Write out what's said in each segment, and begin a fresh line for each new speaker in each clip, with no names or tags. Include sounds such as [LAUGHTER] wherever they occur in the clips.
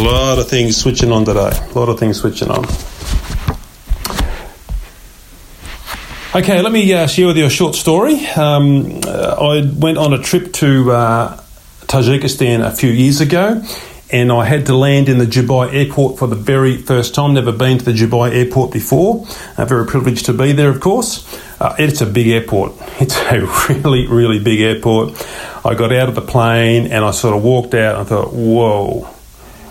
lot of things switching on today. A lot of things switching on. Okay, let me uh, share with you a short story. Um, uh, I went on a trip to uh, Tajikistan a few years ago, and I had to land in the Dubai airport for the very first time. Never been to the Dubai airport before. Uh, very privileged to be there, of course. Uh, it's a big airport. [LAUGHS] It's a really, really big airport. I got out of the plane and I sort of walked out and I thought, whoa,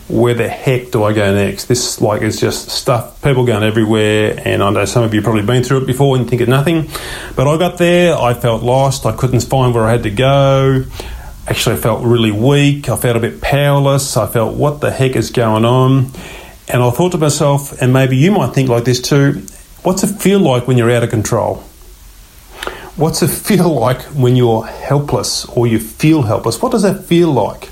where the heck do I go next? This like is just stuff, people going everywhere, and I know some of you probably been through it before and think of nothing. But I got there, I felt lost, I couldn't find where I had to go. Actually, I felt really weak. I felt a bit powerless. I felt, what the heck is going on? And I thought to myself, and maybe you might think like this too what's it feel like when you're out of control? What's it [LAUGHS] feel like when you're helpless or you feel helpless? What does that feel like?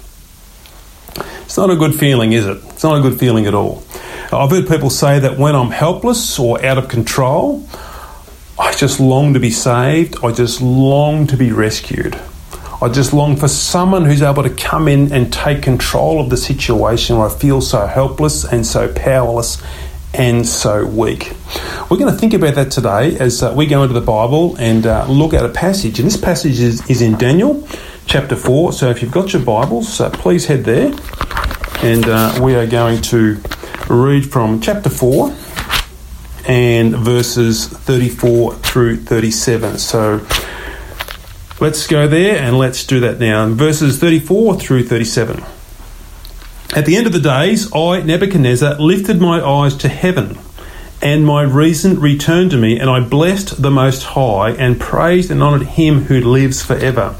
It's not a good feeling, is it? It's not a good feeling at all. I've heard people say that when I'm helpless or out of control, I just long to be saved. I just long to be rescued. I just long for someone who's able to come in and take control of the situation where I feel so helpless and so powerless and so weak. We're going to think about that today as uh, we go into the Bible and uh, look at a passage. And this passage is, in Daniel chapter 4. So if you've got your Bibles, uh, please head there. And uh, we are going to read from chapter 4 and verses 34 through 37. So Let's go there and let's do that now. Verses 34 through 37. At the end of the days, I, Nebuchadnezzar, lifted my eyes to heaven, and my reason returned to me, and I blessed the Most High, and praised and honoured him who lives forever.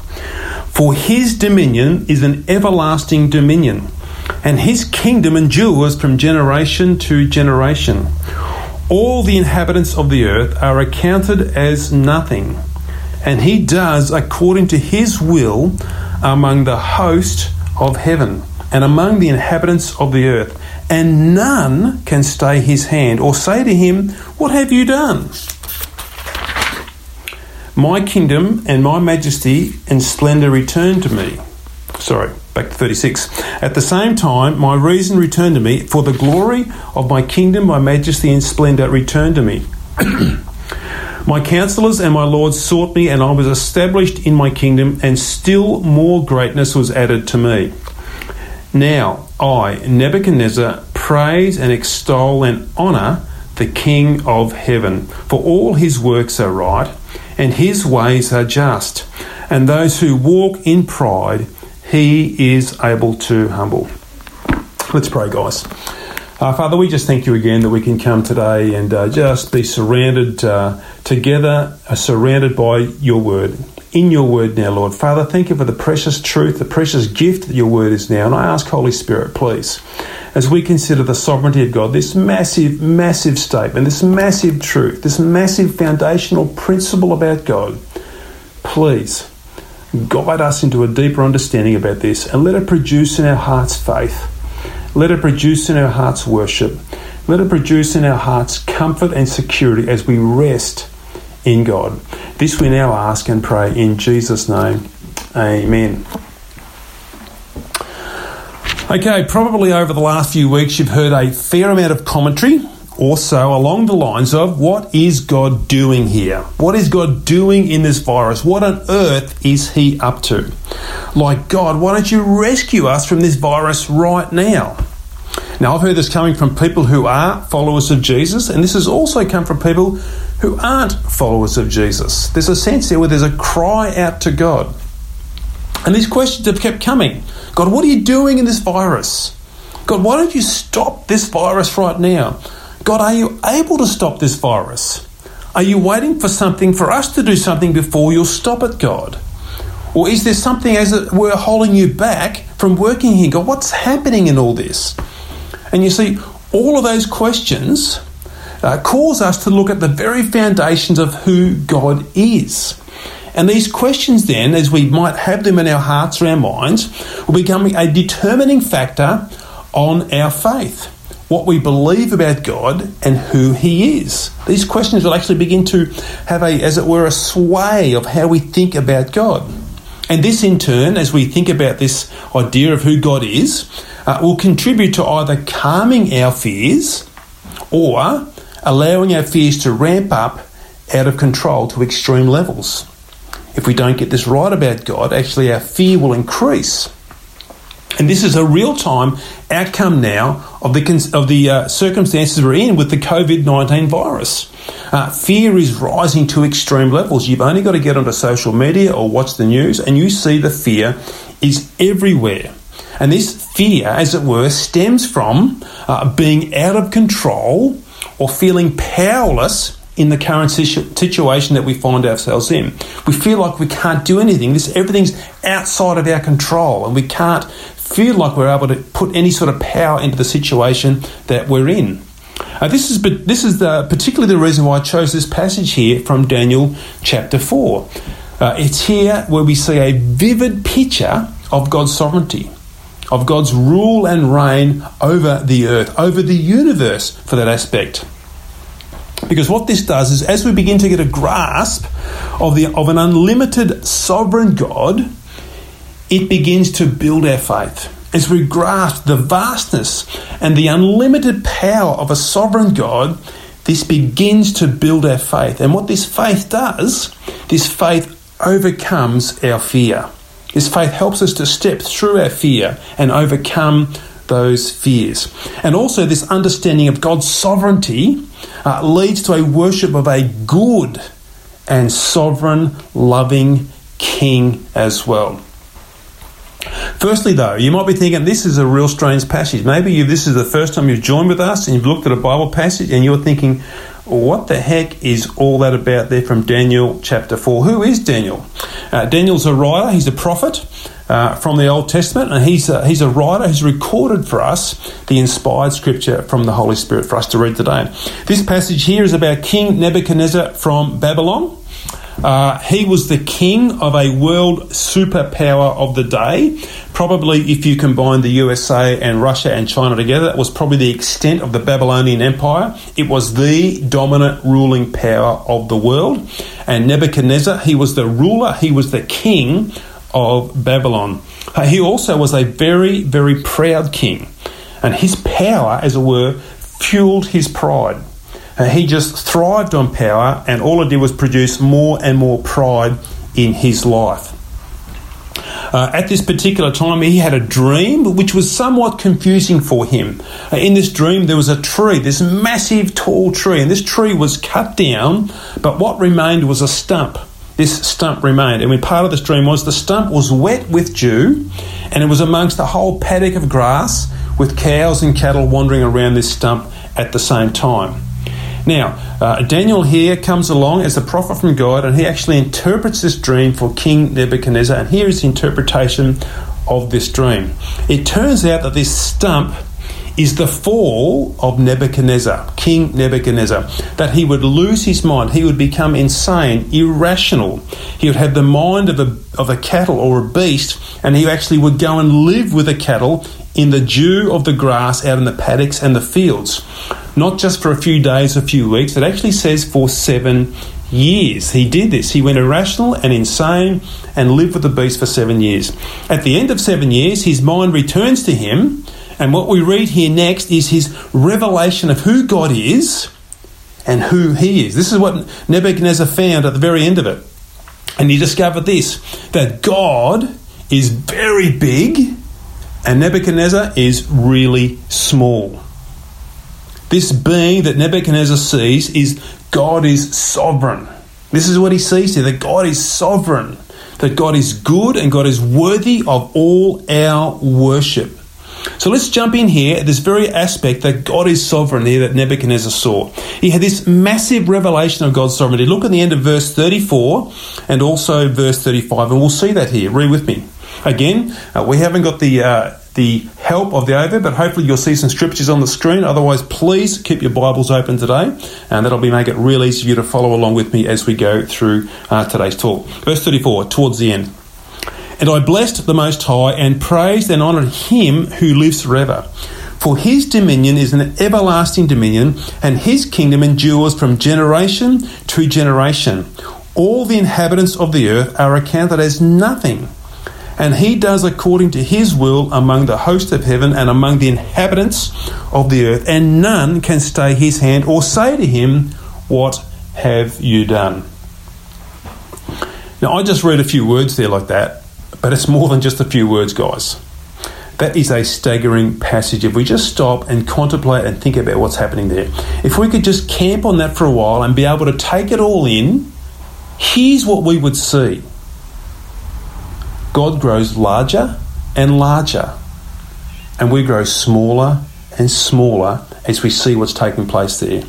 For his dominion is an everlasting dominion, and his kingdom endures from generation to generation. All the inhabitants of the earth are accounted as nothing and he does according to his will among the host of heaven and among the inhabitants of the earth. And none can stay his hand or say to him, What have you done? My kingdom and my majesty and splendour return to me. Sorry, back to 36. At the same time, my reason returned to me, for the glory of my kingdom, my majesty and splendour returned to me. [CLEARS THROAT] My counselors and my lords sought me, and I was established in my kingdom, and still more greatness was added to me. Now I, Nebuchadnezzar, praise and extol and honour the King of heaven, for all his works are right, and his ways are just, and those who walk in pride, he is able to humble. Let's pray, guys. Uh, Father, we just thank you again that we can come today and uh, just be surrounded uh, together, uh, surrounded by your word. In your word now, Lord. Father, thank you for the precious truth, the precious gift that your word is now. And I ask, Holy Spirit, please, as we consider the sovereignty of God, this massive, massive statement, this massive truth, this massive foundational principle about God, please guide us into a deeper understanding about this and let it produce in our hearts faith let it produce in our hearts worship. Let it produce in our hearts comfort and security as we rest in God. This we now ask and pray in Jesus' name. Amen. Okay, probably over the last few weeks you've heard a fair amount of commentary also along the lines of what is God doing here? What is God doing in this virus? What on earth is He up to? Like, God, why don't you rescue us from this virus right now? Now, I've heard this coming from people who are followers of Jesus, and this has also come from people who aren't followers of Jesus. There's a sense there where there's a cry out to God. And these questions have kept coming God, what are you doing in this virus? God, why don't you stop this virus right now? God, are you able to stop this virus? Are you waiting for something, for us to do something before you'll stop it, God? Or is there something as it were holding you back from working here? God, what's happening in all this? And you see, all of those questions uh, cause us to look at the very foundations of who God is. And these questions, then, as we might have them in our hearts or our minds, will become a determining factor on our faith what we believe about God and who He is. These questions will actually begin to have a, as it were, a sway of how we think about God. And this, in turn, as we think about this idea of who God is, uh, will contribute to either calming our fears or allowing our fears to ramp up out of control to extreme levels. If we don't get this right about God, actually our fear will increase. And this is a real time outcome now of the, of the uh, circumstances we're in with the COVID 19 virus. Uh, fear is rising to extreme levels. You've only got to get onto social media or watch the news, and you see the fear is everywhere. And this fear, as it were, stems from uh, being out of control or feeling powerless in the current situ- situation that we find ourselves in. We feel like we can't do anything. This everything's outside of our control, and we can't feel like we're able to put any sort of power into the situation that we're in. Uh, this is this is the, particularly the reason why I chose this passage here from Daniel chapter four. Uh, it's here where we see a vivid picture of God's sovereignty, of God's rule and reign over the earth, over the universe, for that aspect. Because what this does is, as we begin to get a grasp of, the, of an unlimited sovereign God, it begins to build our faith. As we grasp the vastness and the unlimited power of a sovereign God, this begins to build our faith. And what this faith does, this faith overcomes our fear. This faith helps us to step through our fear and overcome those fears. And also, this understanding of God's sovereignty uh, leads to a worship of a good and sovereign, loving King as well. Firstly, though, you might be thinking this is a real strange passage. Maybe you, this is the first time you've joined with us and you've looked at a Bible passage and you're thinking, what the heck is all that about there from Daniel chapter 4? Who is Daniel? Uh, Daniel's a writer, he's a prophet uh, from the Old Testament, and he's a, he's a writer who's recorded for us the inspired scripture from the Holy Spirit for us to read today. This passage here is about King Nebuchadnezzar from Babylon. Uh, he was the king of a world superpower of the day. Probably, if you combine the USA and Russia and China together, that was probably the extent of the Babylonian Empire. It was the dominant ruling power of the world. And Nebuchadnezzar, he was the ruler, he was the king of Babylon. Uh, he also was a very, very proud king. And his power, as it were, fueled his pride. Uh, he just thrived on power, and all it did was produce more and more pride in his life. Uh, at this particular time, he had a dream which was somewhat confusing for him. Uh, in this dream, there was a tree, this massive tall tree, and this tree was cut down, but what remained was a stump. This stump remained, and part of this dream was the stump was wet with dew, and it was amongst a whole paddock of grass with cows and cattle wandering around this stump at the same time. Now, uh, Daniel here comes along as a prophet from God and he actually interprets this dream for King Nebuchadnezzar. And here is the interpretation of this dream. It turns out that this stump is the fall of Nebuchadnezzar, King Nebuchadnezzar, that he would lose his mind, he would become insane, irrational. He would have the mind of a, of a cattle or a beast, and he actually would go and live with the cattle in the dew of the grass out in the paddocks and the fields not just for a few days, a few weeks. It actually says for seven years. He did this. He went irrational and insane and lived with the beast for seven years. At the end of seven years, his mind returns to him. And what we read here next is his revelation of who God is and who he is. This is what Nebuchadnezzar found at the very end of it. And he discovered this that God is very big and Nebuchadnezzar is really small. This being that Nebuchadnezzar sees is God is sovereign. This is what he sees here that God is sovereign, that God is good and God is worthy of all our worship. So let's jump in here at this very aspect that God is sovereign here that Nebuchadnezzar saw. He had this massive revelation of God's sovereignty. Look at the end of verse 34 and also verse 35, and we'll see that here. Read with me. Again, uh, we haven't got the uh, the help of the over, but hopefully you'll see some scriptures on the screen. Otherwise, please keep your Bibles open today, and that'll be make it real easy for you to follow along with me as we go through uh, today's talk. Verse 34, towards the end. And I blessed the Most High and praised and honoured him who lives forever. For his dominion is an everlasting dominion, and his kingdom endures from generation to generation. All the inhabitants of the earth are accounted as nothing and he does according to his will among the host of heaven and among the inhabitants of the earth, and none can stay his hand or say to him, What have you done? Now, I just read a few words there like that, but it's more than just a few words, guys. That is a staggering passage. If we just stop and contemplate and think about what's happening there, if we could just camp on that for a while and be able to take it all in, here's what we would see God grows larger and larger, and we grow smaller and smaller as we see what's taking place there.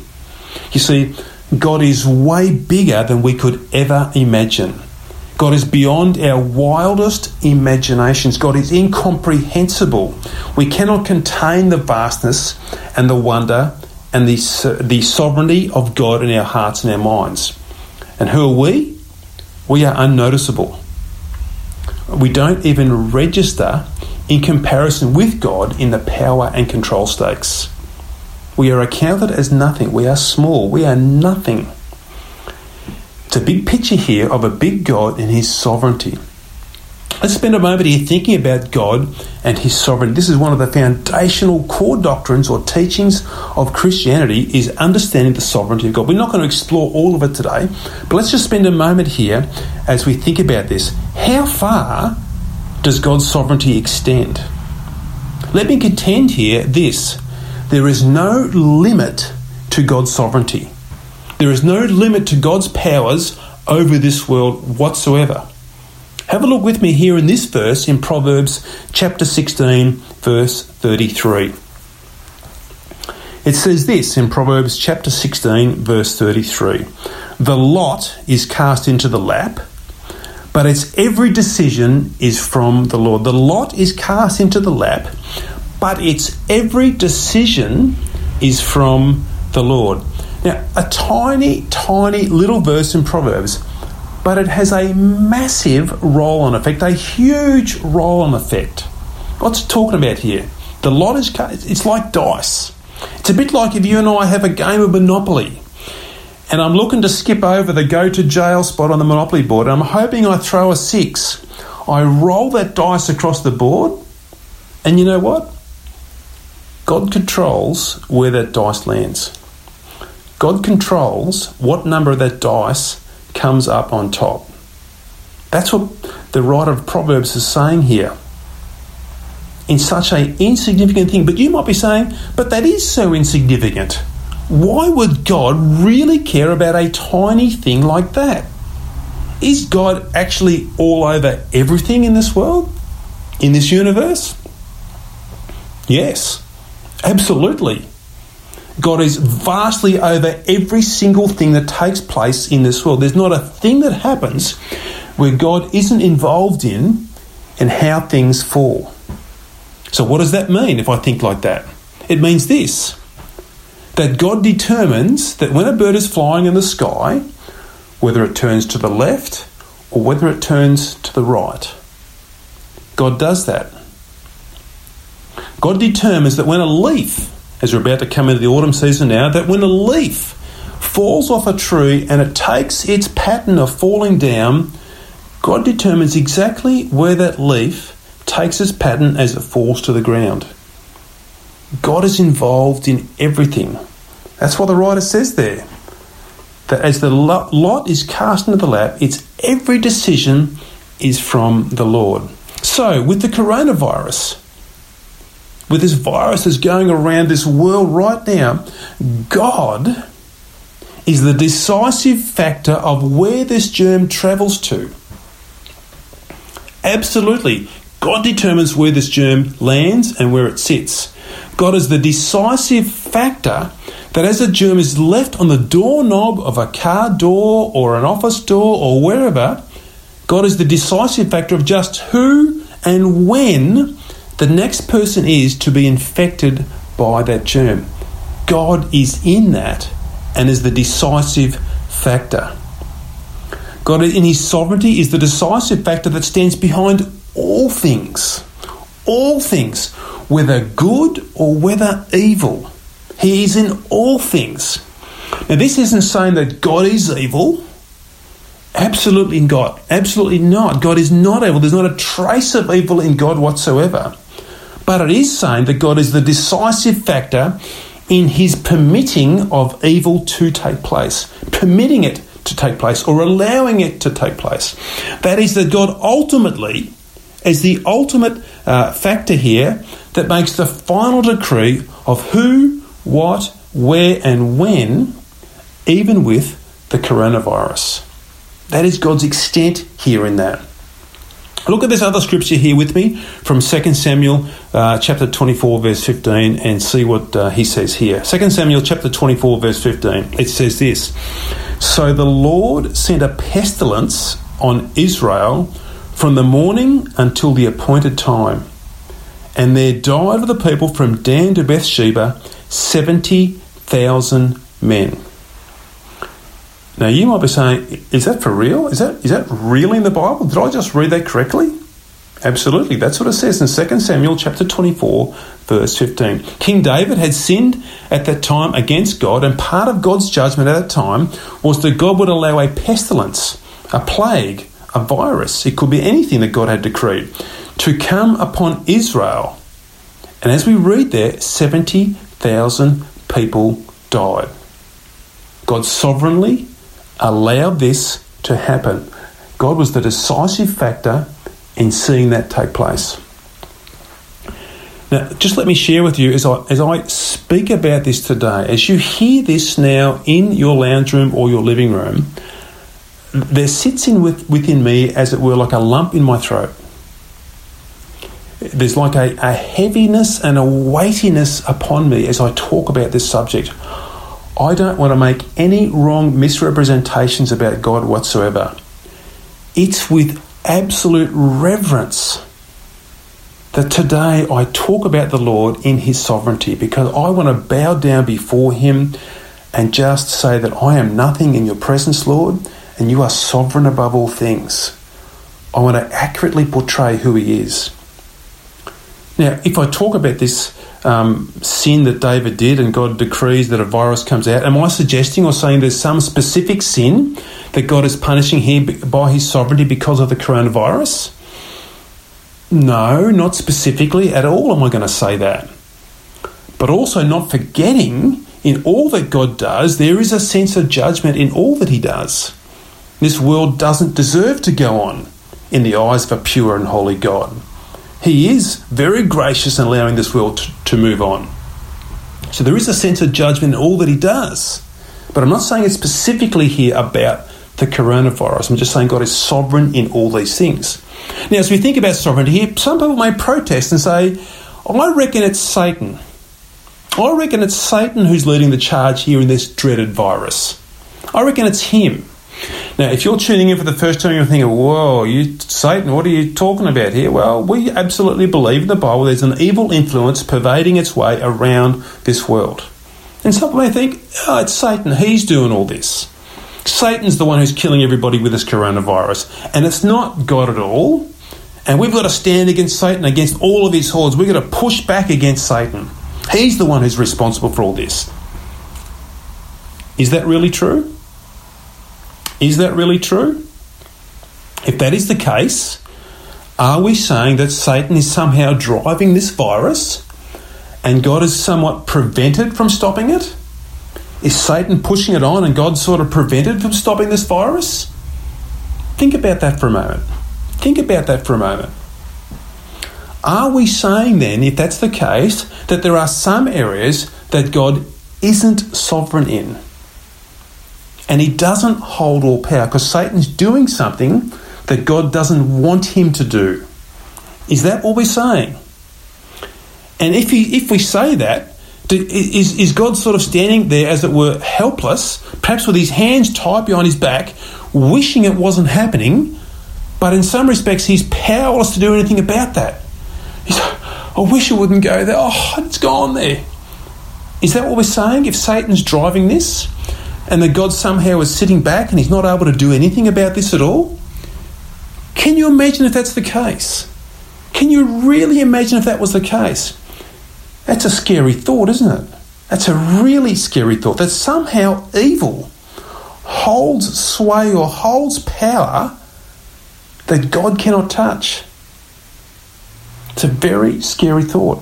You see, God is way bigger than we could ever imagine. God is beyond our wildest imaginations. God is incomprehensible. We cannot contain the vastness and the wonder and the, the sovereignty of God in our hearts and our minds. And who are we? We are unnoticeable. We don't even register in comparison with God in the power and control stakes. We are accounted as nothing. We are small. We are nothing. It's a big picture here of a big God and His sovereignty. Let's spend a moment here thinking about God and His sovereignty. This is one of the foundational core doctrines or teachings of Christianity is understanding the sovereignty of God. We're not going to explore all of it today, but let's just spend a moment here as we think about this. How far does God's sovereignty extend? Let me contend here this there is no limit to God's sovereignty. There is no limit to God's powers over this world whatsoever. Have a look with me here in this verse in Proverbs chapter 16, verse 33. It says this in Proverbs chapter 16, verse 33 The lot is cast into the lap, but its every decision is from the Lord. The lot is cast into the lap, but its every decision is from the Lord. Now, a tiny, tiny little verse in Proverbs, but it has a massive roll on effect, a huge roll on effect. What's it talking about here? The lot is, it's like dice. It's a bit like if you and I have a game of Monopoly and I'm looking to skip over the go to jail spot on the Monopoly board and I'm hoping I throw a six. I roll that dice across the board, and you know what? God controls where that dice lands. God controls what number of that dice comes up on top. That's what the writer of Proverbs is saying here. In such an insignificant thing. But you might be saying, but that is so insignificant. Why would God really care about a tiny thing like that? Is God actually all over everything in this world? In this universe? Yes, absolutely. God is vastly over every single thing that takes place in this world. There's not a thing that happens where God isn't involved in and how things fall. So, what does that mean if I think like that? It means this that God determines that when a bird is flying in the sky, whether it turns to the left or whether it turns to the right, God does that. God determines that when a leaf as we're about to come into the autumn season now, that when a leaf falls off a tree and it takes its pattern of falling down, God determines exactly where that leaf takes its pattern as it falls to the ground. God is involved in everything. That's what the writer says there. That as the lot is cast into the lap, its every decision is from the Lord. So, with the coronavirus, with this virus that's going around this world right now, God is the decisive factor of where this germ travels to. Absolutely. God determines where this germ lands and where it sits. God is the decisive factor that as a germ is left on the doorknob of a car door or an office door or wherever, God is the decisive factor of just who and when the next person is to be infected by that germ. God is in that and is the decisive factor. God, in His sovereignty, is the decisive factor that stands behind all things. All things, whether good or whether evil. He is in all things. Now, this isn't saying that God is evil absolutely God. Absolutely not. God is not evil. There's not a trace of evil in God whatsoever. But it is saying that God is the decisive factor in his permitting of evil to take place, permitting it to take place or allowing it to take place. That is, that God ultimately, is the ultimate uh, factor here, that makes the final decree of who, what, where, and when, even with the coronavirus. That is God's extent here in that. Look at this other scripture here with me from 2 Samuel uh, chapter 24 verse 15 and see what uh, he says here. 2 Samuel chapter 24 verse 15. It says this. So the Lord sent a pestilence on Israel from the morning until the appointed time. And there died of the people from Dan to Beersheba 70,000 men. Now you might be saying, is that for real? Is that is that really in the Bible? Did I just read that correctly? Absolutely, that's what it says in 2 Samuel chapter 24, verse 15. King David had sinned at that time against God, and part of God's judgment at that time was that God would allow a pestilence, a plague, a virus, it could be anything that God had decreed, to come upon Israel. And as we read there, 70,000 people died. God sovereignly allowed this to happen. God was the decisive factor in seeing that take place. Now, just let me share with you as I, as I speak about this today, as you hear this now in your lounge room or your living room, there sits in with, within me, as it were, like a lump in my throat. There's like a, a heaviness and a weightiness upon me as I talk about this subject. I don't want to make any wrong misrepresentations about God whatsoever. It's with absolute reverence that today I talk about the Lord in His sovereignty because I want to bow down before Him and just say that I am nothing in your presence, Lord, and you are sovereign above all things. I want to accurately portray who He is. Now, if I talk about this um, sin that David did and God decrees that a virus comes out, am I suggesting or saying there's some specific sin that God is punishing here by his sovereignty because of the coronavirus? No, not specifically at all am I going to say that. But also not forgetting in all that God does, there is a sense of judgment in all that he does. This world doesn't deserve to go on in the eyes of a pure and holy God. He is very gracious in allowing this world to, to move on. So there is a sense of judgment in all that he does. But I'm not saying it specifically here about the coronavirus. I'm just saying God is sovereign in all these things. Now, as we think about sovereignty here, some people may protest and say, I reckon it's Satan. I reckon it's Satan who's leading the charge here in this dreaded virus. I reckon it's him. Now, if you're tuning in for the first time, you're thinking, whoa, you Satan, what are you talking about here? Well, we absolutely believe in the Bible there's an evil influence pervading its way around this world. And some may think, oh, it's Satan, he's doing all this. Satan's the one who's killing everybody with this coronavirus. And it's not God at all. And we've got to stand against Satan, against all of his hordes. We've got to push back against Satan. He's the one who's responsible for all this. Is that really true? Is that really true? If that is the case, are we saying that Satan is somehow driving this virus and God is somewhat prevented from stopping it? Is Satan pushing it on and God sort of prevented from stopping this virus? Think about that for a moment. Think about that for a moment. Are we saying then, if that's the case, that there are some areas that God isn't sovereign in? And he doesn't hold all power because Satan's doing something that God doesn't want him to do. Is that what we're saying? And if, he, if we say that, is, is God sort of standing there, as it were, helpless, perhaps with his hands tied behind his back, wishing it wasn't happening, but in some respects, he's powerless to do anything about that? He's, I wish it wouldn't go there. Oh, it's gone there. Is that what we're saying? If Satan's driving this? And that God somehow is sitting back and he's not able to do anything about this at all? Can you imagine if that's the case? Can you really imagine if that was the case? That's a scary thought, isn't it? That's a really scary thought. That somehow evil, holds sway or holds power that God cannot touch. It's a very scary thought.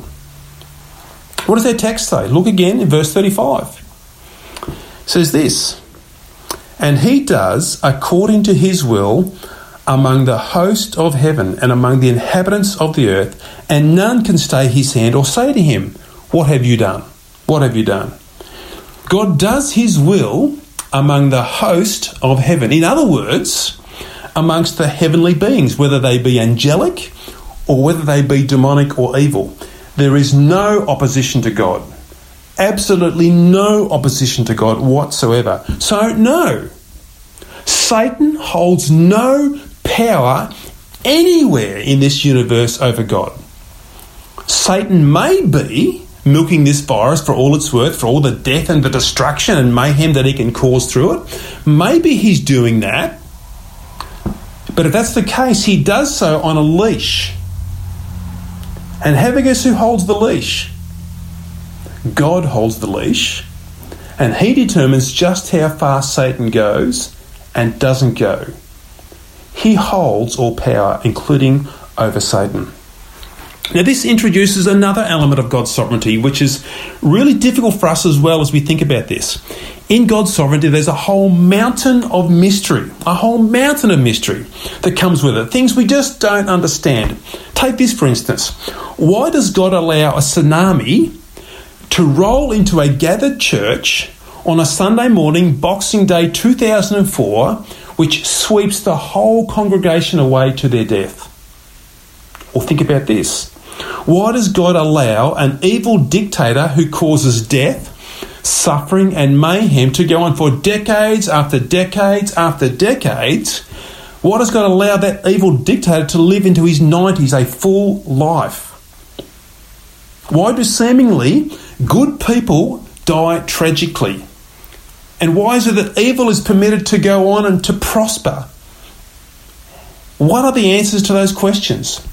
What does our text say? Look again in verse 35. Says this And he does according to his will among the host of heaven and among the inhabitants of the earth, and none can stay his hand or say to him, What have you done? What have you done? God does his will among the host of heaven. In other words, amongst the heavenly beings, whether they be angelic or whether they be demonic or evil. There is no opposition to God. Absolutely no opposition to God whatsoever. So, no. Satan holds no power anywhere in this universe over God. Satan may be milking this virus for all it's worth, for all the death and the destruction and mayhem that he can cause through it. Maybe he's doing that. But if that's the case, he does so on a leash. And having us who holds the leash? God holds the leash, and he determines just how far Satan goes and doesn't go. He holds all power, including over Satan. Now, this introduces another element of God's sovereignty, which is really difficult for us as well as we think about this. In God's sovereignty, there's a whole mountain of mystery, a whole mountain of mystery that comes with it, things we just don't understand. Take this, for instance. Why does God allow a tsunami to roll into a gathered church on a Sunday morning, Boxing Day 2004, which sweeps the whole congregation away to their death? Or think about this why does God allow an evil dictator who causes death, suffering, and mayhem to go on for decades after decades after decades? Why does God allow that evil dictator to live into his 90s a full life? Why do seemingly good people die tragically? And why is it that evil is permitted to go on and to prosper? What are the answers to those questions?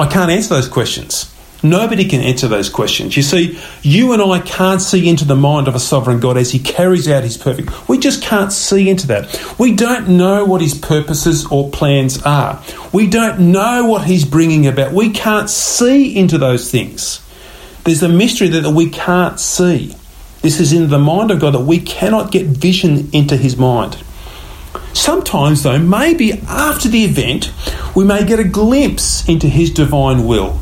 I can't answer those questions. Nobody can answer those questions. You see, you and I can't see into the mind of a sovereign God as he carries out his perfect. We just can't see into that. We don't know what his purposes or plans are. We don't know what he's bringing about. We can't see into those things. There's a mystery that we can't see. This is in the mind of God that we cannot get vision into his mind. Sometimes, though, maybe after the event, we may get a glimpse into his divine will.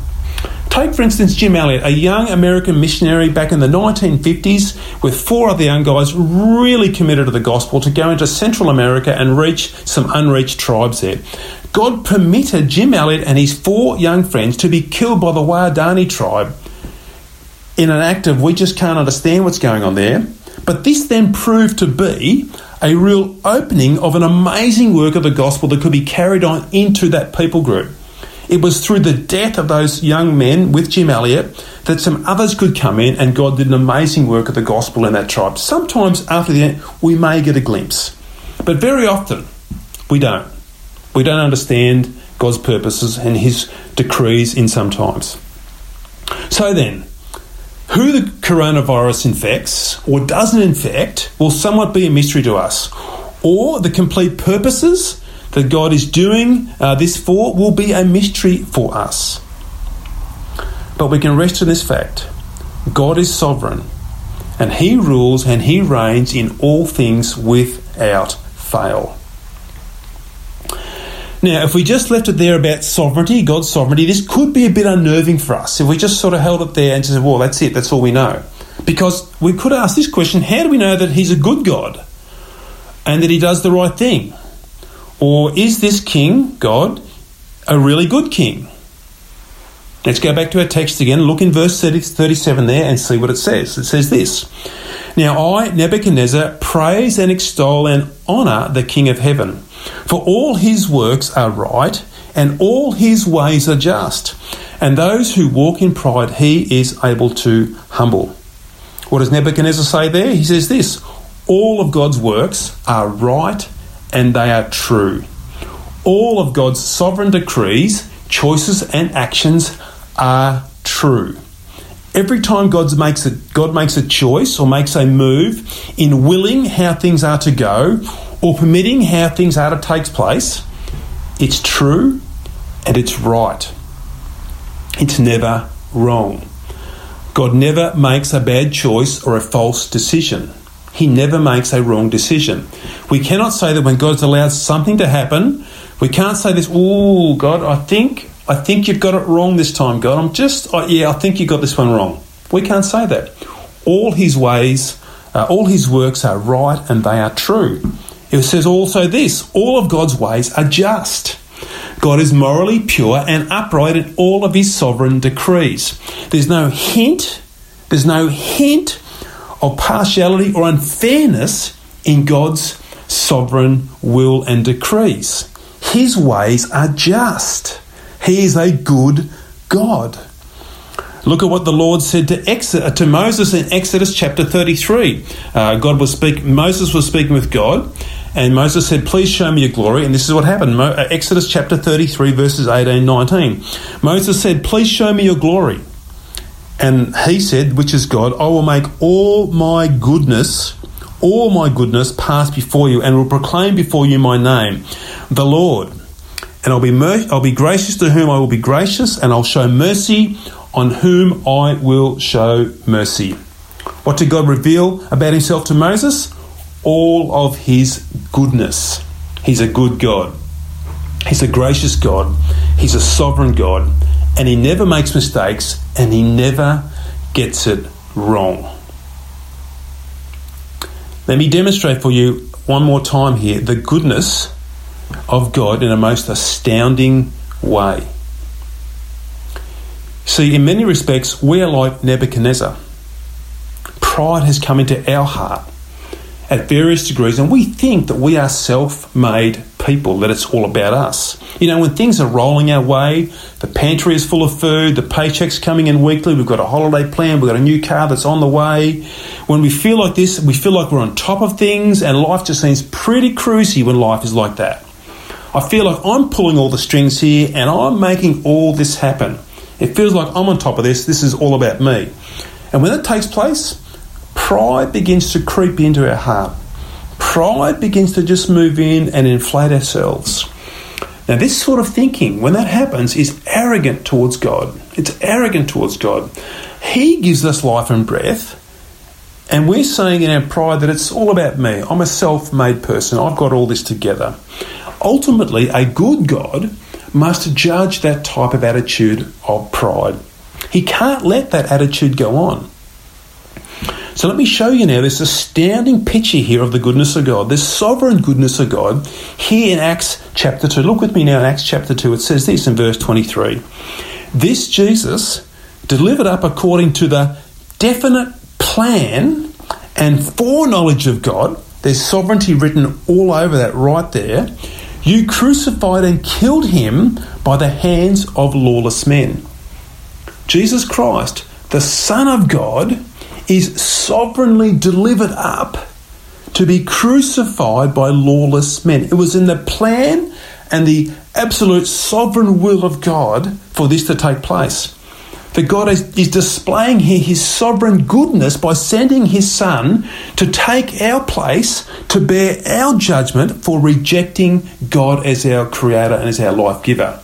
Take, for instance, Jim Elliot, a young American missionary back in the 1950s with four other young guys really committed to the gospel to go into Central America and reach some unreached tribes there. God permitted Jim Elliot and his four young friends to be killed by the Waodani tribe in an act of we just can't understand what's going on there. But this then proved to be a real opening of an amazing work of the gospel that could be carried on into that people group. It was through the death of those young men with Jim Elliot that some others could come in and God did an amazing work of the gospel in that tribe. Sometimes after the end, we may get a glimpse, but very often we don't. We don't understand God's purposes and His decrees in some times. So then, who the coronavirus infects or doesn't infect will somewhat be a mystery to us, or the complete purposes that God is doing uh, this for will be a mystery for us. But we can rest in this fact God is sovereign, and He rules and He reigns in all things without fail. Now, if we just left it there about sovereignty, God's sovereignty, this could be a bit unnerving for us. If we just sort of held it there and said, well, that's it, that's all we know. Because we could ask this question how do we know that He's a good God and that He does the right thing? Or is this king, God, a really good king? Let's go back to our text again. Look in verse 30, 37 there and see what it says. It says this Now I, Nebuchadnezzar, praise and extol and honour the King of heaven for all his works are right, and all his ways are just, and those who walk in pride he is able to humble. What does Nebuchadnezzar say there? He says this All of God's works are right and they are true. All of God's sovereign decrees, choices, and actions are true. Every time God makes a, God makes a choice or makes a move in willing how things are to go or permitting how things are to take place, it's true and it's right. It's never wrong. God never makes a bad choice or a false decision. He never makes a wrong decision. We cannot say that when God's allowed something to happen, we can't say this, oh, God, I think, I think you've got it wrong this time, God. I'm just, oh, yeah, I think you got this one wrong. We can't say that. All his ways, uh, all his works are right and they are true. It says also this all of God's ways are just. God is morally pure and upright in all of his sovereign decrees. There's no hint, there's no hint of partiality or unfairness in God's sovereign will and decrees. His ways are just. He is a good God. Look at what the Lord said to, Exodus, to Moses in Exodus chapter 33. Uh, God was speak, Moses was speaking with God, and Moses said, Please show me your glory. And this is what happened. Mo- uh, Exodus chapter 33, verses 18 19. Moses said, Please show me your glory. And he said, which is God, I will make all my goodness, all my goodness pass before you, and will proclaim before you my name, the Lord. And I'll be mer- I'll be gracious to whom I will be gracious, and I'll show mercy on whom I will show mercy. What did God reveal about himself to Moses? All of his goodness. He's a good God. He's a gracious God. He's a sovereign God and he never makes mistakes and he never gets it wrong. Let me demonstrate for you one more time here the goodness of God in a most astounding way. See, in many respects, we are like Nebuchadnezzar. Pride has come into our heart at various degrees, and we think that we are self made people, that it's all about us. You know, when things are rolling our way, the pantry is full of food, the paycheck's coming in weekly, we've got a holiday plan, we've got a new car that's on the way. When we feel like this, we feel like we're on top of things, and life just seems pretty cruisy when life is like that. I feel like I'm pulling all the strings here and I'm making all this happen. It feels like I'm on top of this, this is all about me. And when that takes place, pride begins to creep into our heart. Pride begins to just move in and inflate ourselves. Now, this sort of thinking, when that happens, is arrogant towards God. It's arrogant towards God. He gives us life and breath, and we're saying in our pride that it's all about me. I'm a self made person. I've got all this together. Ultimately, a good God must judge that type of attitude of pride. He can't let that attitude go on. So let me show you now this astounding picture here of the goodness of God, this sovereign goodness of God here in Acts chapter 2. Look with me now in Acts chapter 2. It says this in verse 23 This Jesus delivered up according to the definite plan and foreknowledge of God. There's sovereignty written all over that right there. You crucified and killed him by the hands of lawless men. Jesus Christ, the Son of God, is sovereignly delivered up to be crucified by lawless men. It was in the plan and the absolute sovereign will of God for this to take place. That God is, is displaying here his sovereign goodness by sending his Son to take our place, to bear our judgment for rejecting God as our creator and as our life giver.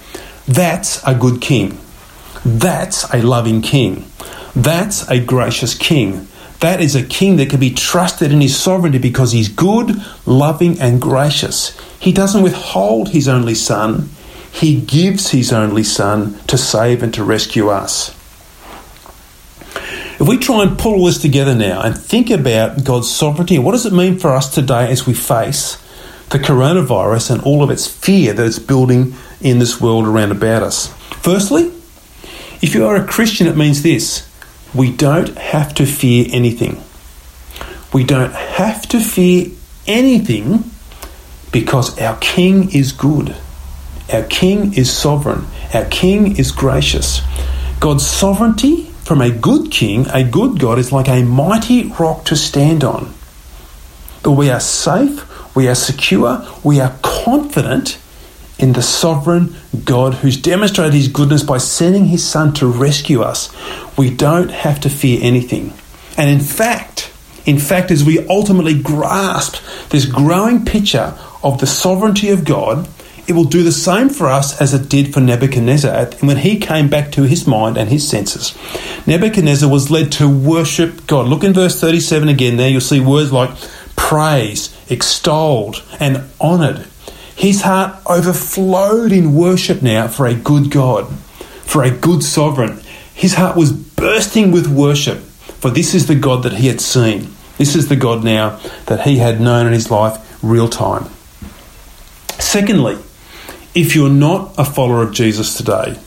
That's a good king. That's a loving king. That's a gracious king. That is a king that can be trusted in his sovereignty because he's good, loving, and gracious. He doesn't withhold his only son, he gives his only son to save and to rescue us. If we try and pull all this together now and think about God's sovereignty, what does it mean for us today as we face the coronavirus and all of its fear that it's building in this world around about us? Firstly, if you are a Christian, it means this we don't have to fear anything. We don't have to fear anything because our King is good. Our King is sovereign. Our King is gracious. God's sovereignty from a good King, a good God, is like a mighty rock to stand on. But we are safe, we are secure, we are confident in the sovereign God who's demonstrated his goodness by sending his son to rescue us, we don't have to fear anything. And in fact, in fact, as we ultimately grasp this growing picture of the sovereignty of God, it will do the same for us as it did for Nebuchadnezzar when he came back to his mind and his senses. Nebuchadnezzar was led to worship God. Look in verse 37 again there, you'll see words like praise, extolled, and honoured. His heart overflowed in worship now for a good God, for a good sovereign. His heart was bursting with worship, for this is the God that he had seen. This is the God now that he had known in his life real time. Secondly, if you're not a follower of Jesus today,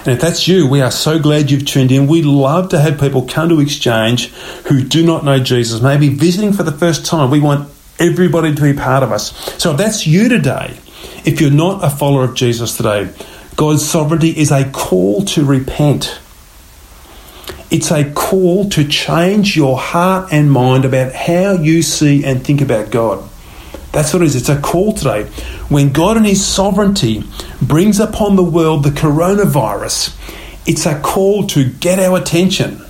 and if that's you, we are so glad you've tuned in. We love to have people come to Exchange who do not know Jesus, maybe visiting for the first time. We want everybody to be part of us. So if that's you today, if you're not a follower of Jesus today, God's sovereignty is a call to repent. It's a call to change your heart and mind about how you see and think about God. That's what it is. It's a call today. When God and His sovereignty brings upon the world the coronavirus, it's a call to get our attention,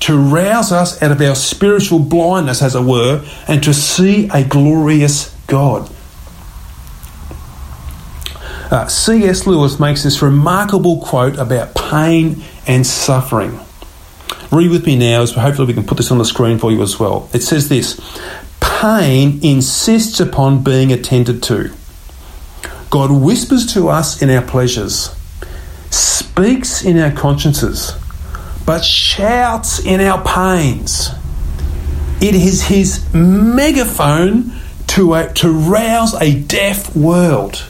to rouse us out of our spiritual blindness, as it were, and to see a glorious God. Uh, C.S. Lewis makes this remarkable quote about pain and suffering. Read with me now, as hopefully we can put this on the screen for you as well. It says this pain insists upon being attended to. God whispers to us in our pleasures, speaks in our consciences, but shouts in our pains. It is his megaphone to, a, to rouse a deaf world.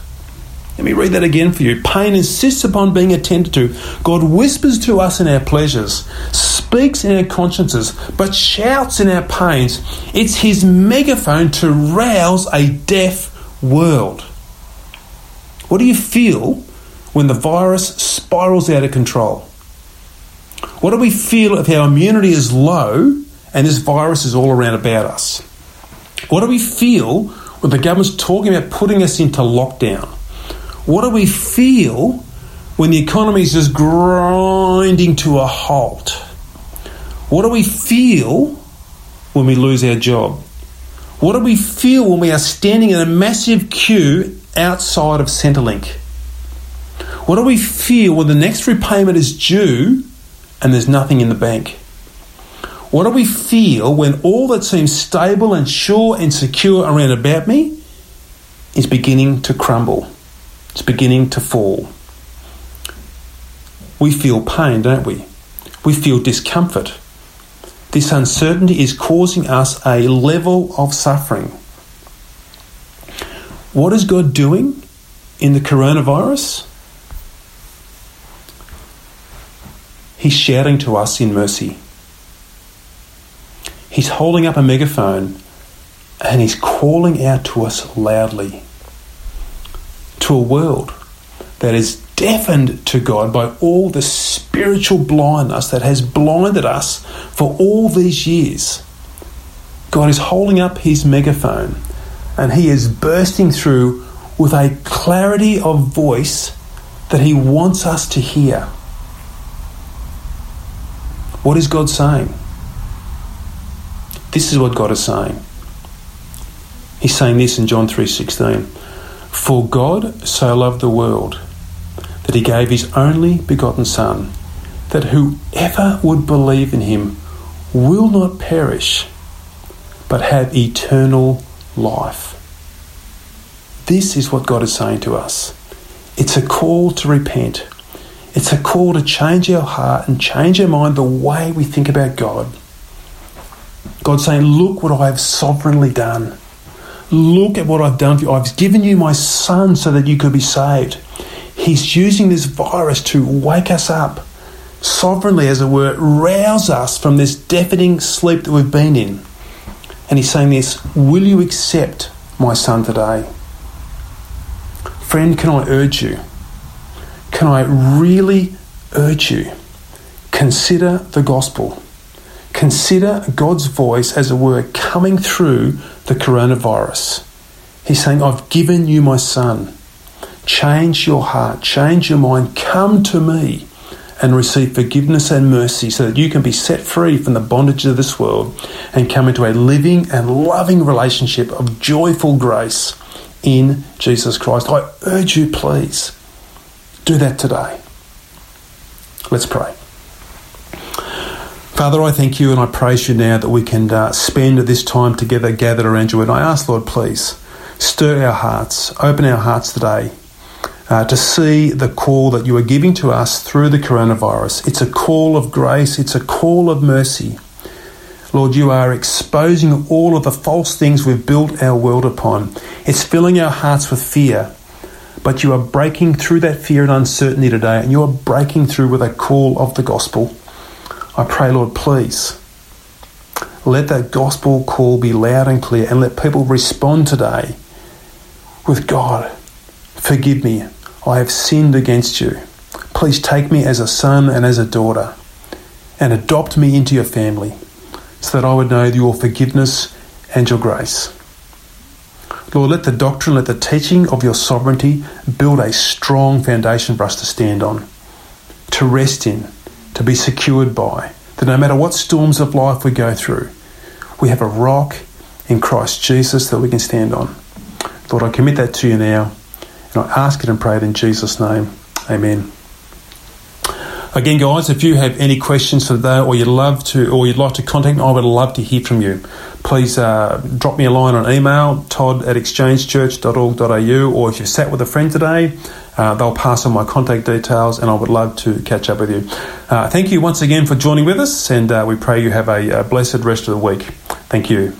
Let me read that again for you. Pain insists upon being attended to. God whispers to us in our pleasures, speaks in our consciences, but shouts in our pains. It's his megaphone to rouse a deaf world. What do you feel when the virus spirals out of control? What do we feel if our immunity is low and this virus is all around about us? What do we feel when the government's talking about putting us into lockdown? What do we feel when the economy is just grinding to a halt? What do we feel when we lose our job? What do we feel when we are standing in a massive queue outside of Centrelink? What do we feel when the next repayment is due and there's nothing in the bank? What do we feel when all that seems stable and sure and secure around about me is beginning to crumble? It's beginning to fall. We feel pain, don't we? We feel discomfort. This uncertainty is causing us a level of suffering. What is God doing in the coronavirus? He's shouting to us in mercy. He's holding up a megaphone and he's calling out to us loudly to a world that is deafened to God by all the spiritual blindness that has blinded us for all these years. God is holding up his megaphone and he is bursting through with a clarity of voice that he wants us to hear. What is God saying? This is what God is saying. He's saying this in John 3:16. For God so loved the world that he gave his only begotten Son, that whoever would believe in him will not perish, but have eternal life. This is what God is saying to us. It's a call to repent. It's a call to change our heart and change our mind the way we think about God. God's saying, Look what I have sovereignly done. Look at what I've done for you. I've given you my son so that you could be saved. He's using this virus to wake us up, sovereignly, as it were, rouse us from this deafening sleep that we've been in. And he's saying this Will you accept my son today? Friend, can I urge you? Can I really urge you? Consider the gospel. Consider God's voice, as it were, coming through the coronavirus. He's saying, I've given you my son. change your heart, change your mind, come to me and receive forgiveness and mercy so that you can be set free from the bondage of this world and come into a living and loving relationship of joyful grace in Jesus Christ. I urge you, please, do that today. Let's pray. Father, I thank you and I praise you now that we can uh, spend this time together gathered around you. And I ask, Lord, please stir our hearts, open our hearts today uh, to see the call that you are giving to us through the coronavirus. It's a call of grace, it's a call of mercy. Lord, you are exposing all of the false things we've built our world upon. It's filling our hearts with fear. But you are breaking through that fear and uncertainty today, and you are breaking through with a call of the gospel. I pray, Lord, please let that gospel call be loud and clear, and let people respond today with God, forgive me. I have sinned against you. Please take me as a son and as a daughter and adopt me into your family so that I would know your forgiveness and your grace. Lord, let the doctrine, let the teaching of your sovereignty build a strong foundation for us to stand on, to rest in, to be secured by, that no matter what storms of life we go through, we have a rock in Christ Jesus that we can stand on. Lord, I commit that to you now, and I ask it and pray it in Jesus' name. Amen. Again, guys, if you have any questions today, or you'd love to, or you'd like to contact me, I would love to hear from you. Please uh, drop me a line on email, todd at exchangechurch.org.au, or if you've sat with a friend today, uh, they'll pass on my contact details, and I would love to catch up with you. Uh, thank you once again for joining with us, and uh, we pray you have a, a blessed rest of the week. Thank you.